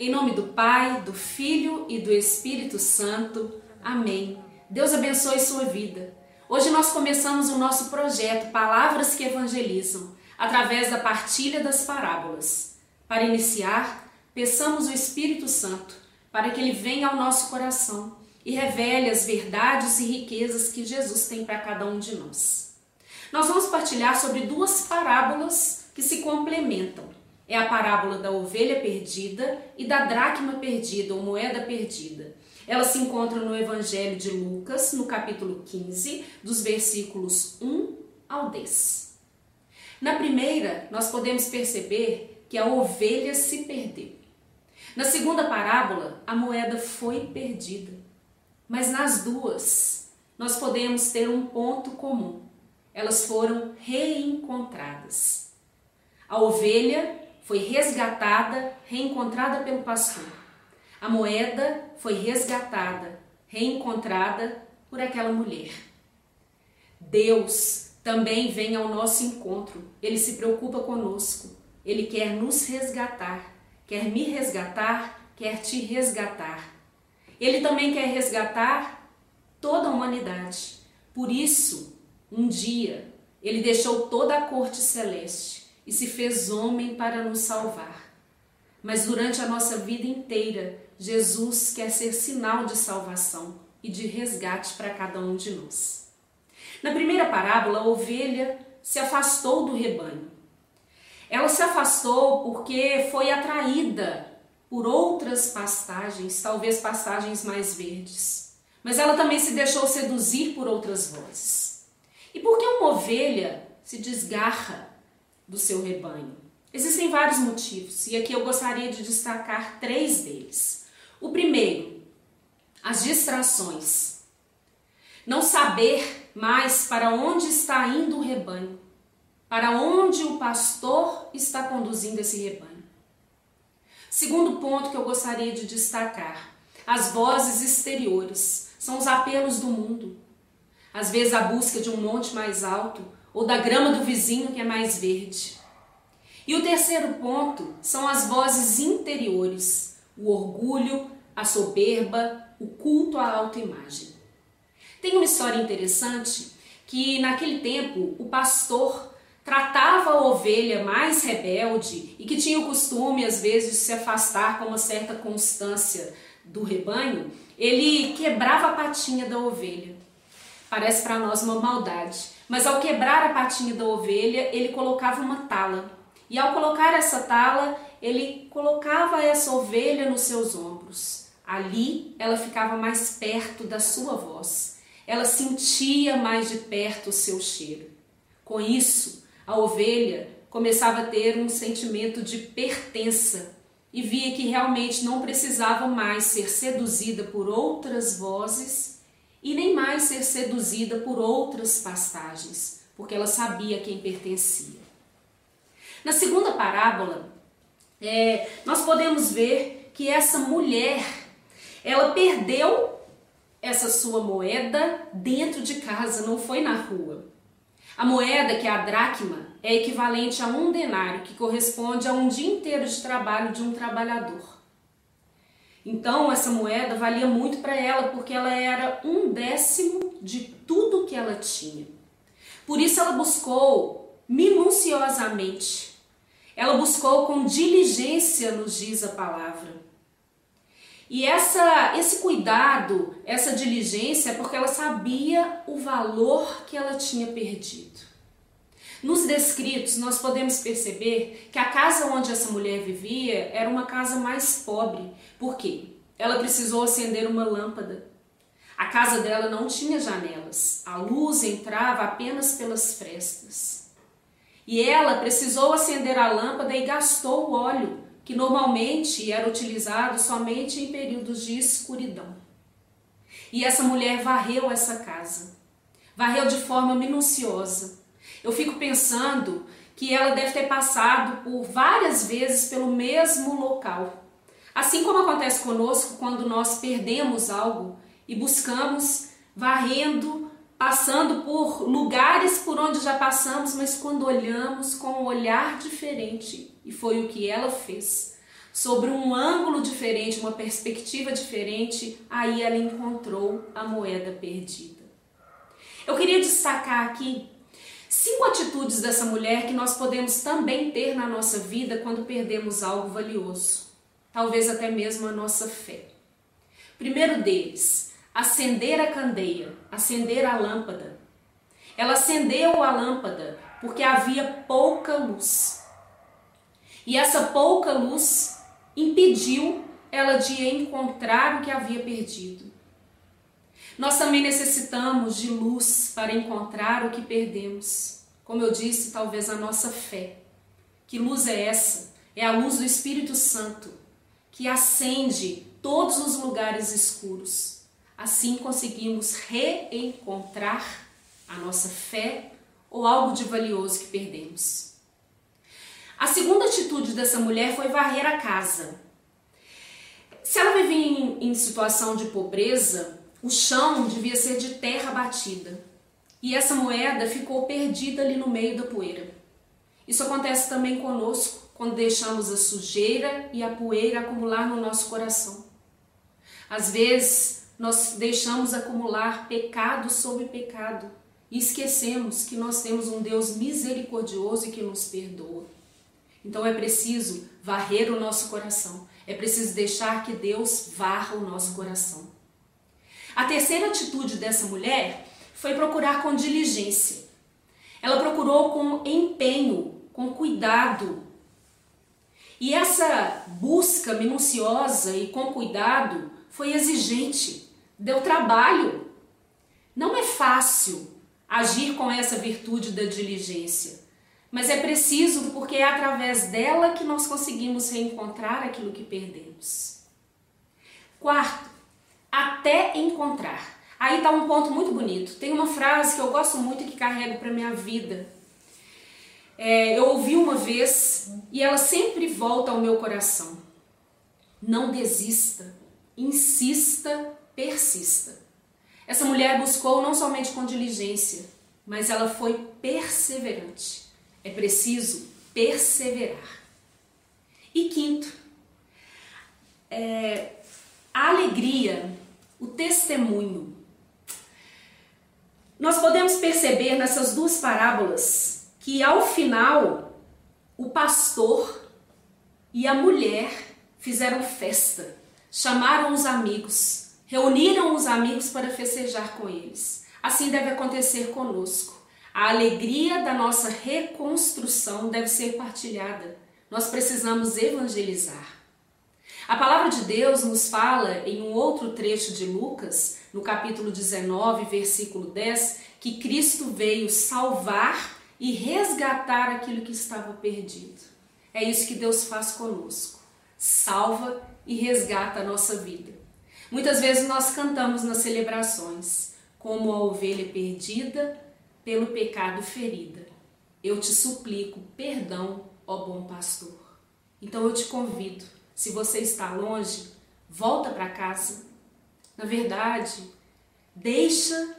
Em nome do Pai, do Filho e do Espírito Santo. Amém. Deus abençoe sua vida. Hoje nós começamos o nosso projeto Palavras que Evangelizam, através da partilha das parábolas. Para iniciar, peçamos o Espírito Santo para que ele venha ao nosso coração e revele as verdades e riquezas que Jesus tem para cada um de nós. Nós vamos partilhar sobre duas parábolas que se complementam é a parábola da ovelha perdida e da dracma perdida ou moeda perdida. Ela se encontra no Evangelho de Lucas, no capítulo 15, dos versículos 1 ao 10. Na primeira, nós podemos perceber que a ovelha se perdeu. Na segunda parábola, a moeda foi perdida. Mas nas duas, nós podemos ter um ponto comum. Elas foram reencontradas. A ovelha foi resgatada, reencontrada pelo pastor. A moeda foi resgatada, reencontrada por aquela mulher. Deus também vem ao nosso encontro. Ele se preocupa conosco. Ele quer nos resgatar, quer me resgatar, quer te resgatar. Ele também quer resgatar toda a humanidade. Por isso, um dia, ele deixou toda a corte celeste e se fez homem para nos salvar. Mas durante a nossa vida inteira, Jesus quer ser sinal de salvação e de resgate para cada um de nós. Na primeira parábola, a ovelha se afastou do rebanho. Ela se afastou porque foi atraída por outras pastagens, talvez pastagens mais verdes. Mas ela também se deixou seduzir por outras vozes. E por que uma ovelha se desgarra do seu rebanho. Existem vários motivos e aqui eu gostaria de destacar três deles. O primeiro, as distrações. Não saber mais para onde está indo o rebanho, para onde o pastor está conduzindo esse rebanho. Segundo ponto que eu gostaria de destacar, as vozes exteriores, são os apelos do mundo. Às vezes a busca de um monte mais alto, ou da grama do vizinho que é mais verde. E o terceiro ponto são as vozes interiores, o orgulho, a soberba, o culto à autoimagem. Tem uma história interessante que naquele tempo o pastor tratava a ovelha mais rebelde e que tinha o costume às vezes de se afastar com uma certa constância do rebanho, ele quebrava a patinha da ovelha. Parece para nós uma maldade, mas ao quebrar a patinha da ovelha, ele colocava uma tala. E ao colocar essa tala, ele colocava essa ovelha nos seus ombros. Ali ela ficava mais perto da sua voz. Ela sentia mais de perto o seu cheiro. Com isso, a ovelha começava a ter um sentimento de pertença e via que realmente não precisava mais ser seduzida por outras vozes e nem mais ser seduzida por outras pastagens, porque ela sabia quem pertencia. Na segunda parábola, é, nós podemos ver que essa mulher, ela perdeu essa sua moeda dentro de casa, não foi na rua. A moeda, que é a dracma, é equivalente a um denário, que corresponde a um dia inteiro de trabalho de um trabalhador. Então, essa moeda valia muito para ela porque ela era um décimo de tudo que ela tinha. Por isso, ela buscou minuciosamente, ela buscou com diligência, nos diz a palavra. E essa, esse cuidado, essa diligência, é porque ela sabia o valor que ela tinha perdido. Nos descritos, nós podemos perceber que a casa onde essa mulher vivia era uma casa mais pobre. Por quê? Ela precisou acender uma lâmpada. A casa dela não tinha janelas, a luz entrava apenas pelas frestas. E ela precisou acender a lâmpada e gastou o óleo, que normalmente era utilizado somente em períodos de escuridão. E essa mulher varreu essa casa, varreu de forma minuciosa eu fico pensando que ela deve ter passado por várias vezes pelo mesmo local. Assim como acontece conosco quando nós perdemos algo e buscamos varrendo, passando por lugares por onde já passamos, mas quando olhamos com um olhar diferente, e foi o que ela fez. sobre um ângulo diferente, uma perspectiva diferente, aí ela encontrou a moeda perdida. Eu queria destacar aqui cinco atitudes dessa mulher que nós podemos também ter na nossa vida quando perdemos algo valioso, talvez até mesmo a nossa fé. Primeiro deles, acender a candeia, acender a lâmpada. Ela acendeu a lâmpada porque havia pouca luz. E essa pouca luz impediu ela de encontrar o que havia perdido. Nós também necessitamos de luz para encontrar o que perdemos. Como eu disse, talvez a nossa fé. Que luz é essa? É a luz do Espírito Santo que acende todos os lugares escuros. Assim conseguimos reencontrar a nossa fé ou algo de valioso que perdemos. A segunda atitude dessa mulher foi varrer a casa. Se ela vivia em, em situação de pobreza, o chão devia ser de terra batida. E essa moeda ficou perdida ali no meio da poeira. Isso acontece também conosco quando deixamos a sujeira e a poeira acumular no nosso coração. Às vezes, nós deixamos acumular pecado sobre pecado e esquecemos que nós temos um Deus misericordioso e que nos perdoa. Então é preciso varrer o nosso coração. É preciso deixar que Deus varra o nosso coração. A terceira atitude dessa mulher foi procurar com diligência. Ela procurou com empenho, com cuidado. E essa busca minuciosa e com cuidado foi exigente, deu trabalho. Não é fácil agir com essa virtude da diligência. Mas é preciso porque é através dela que nós conseguimos reencontrar aquilo que perdemos. Quarto, até encontrar. Aí está um ponto muito bonito. Tem uma frase que eu gosto muito e que carrego para minha vida. É, eu ouvi uma vez e ela sempre volta ao meu coração. Não desista, insista, persista. Essa mulher buscou não somente com diligência, mas ela foi perseverante. É preciso perseverar. E quinto, é, a alegria, o testemunho. Nós podemos perceber nessas duas parábolas que ao final o pastor e a mulher fizeram festa, chamaram os amigos, reuniram os amigos para festejar com eles. Assim deve acontecer conosco. A alegria da nossa reconstrução deve ser partilhada. Nós precisamos evangelizar. A palavra de Deus nos fala em um outro trecho de Lucas, no capítulo 19, versículo 10, que Cristo veio salvar e resgatar aquilo que estava perdido. É isso que Deus faz conosco. Salva e resgata a nossa vida. Muitas vezes nós cantamos nas celebrações, como a ovelha perdida pelo pecado ferida. Eu te suplico perdão, ó bom pastor. Então eu te convido, se você está longe, volta para casa. Na verdade, deixa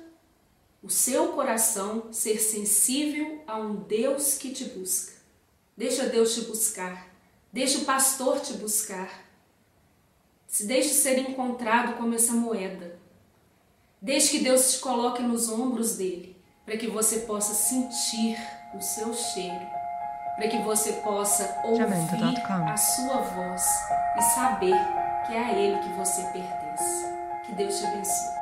o seu coração ser sensível a um Deus que te busca. Deixa Deus te buscar. Deixa o pastor te buscar. Se deixe ser encontrado como essa moeda. Deixe que Deus te coloque nos ombros dele para que você possa sentir o seu cheiro, para que você possa ouvir a sua voz e saber que é a Ele que você pertence. Que Deus te abençoe.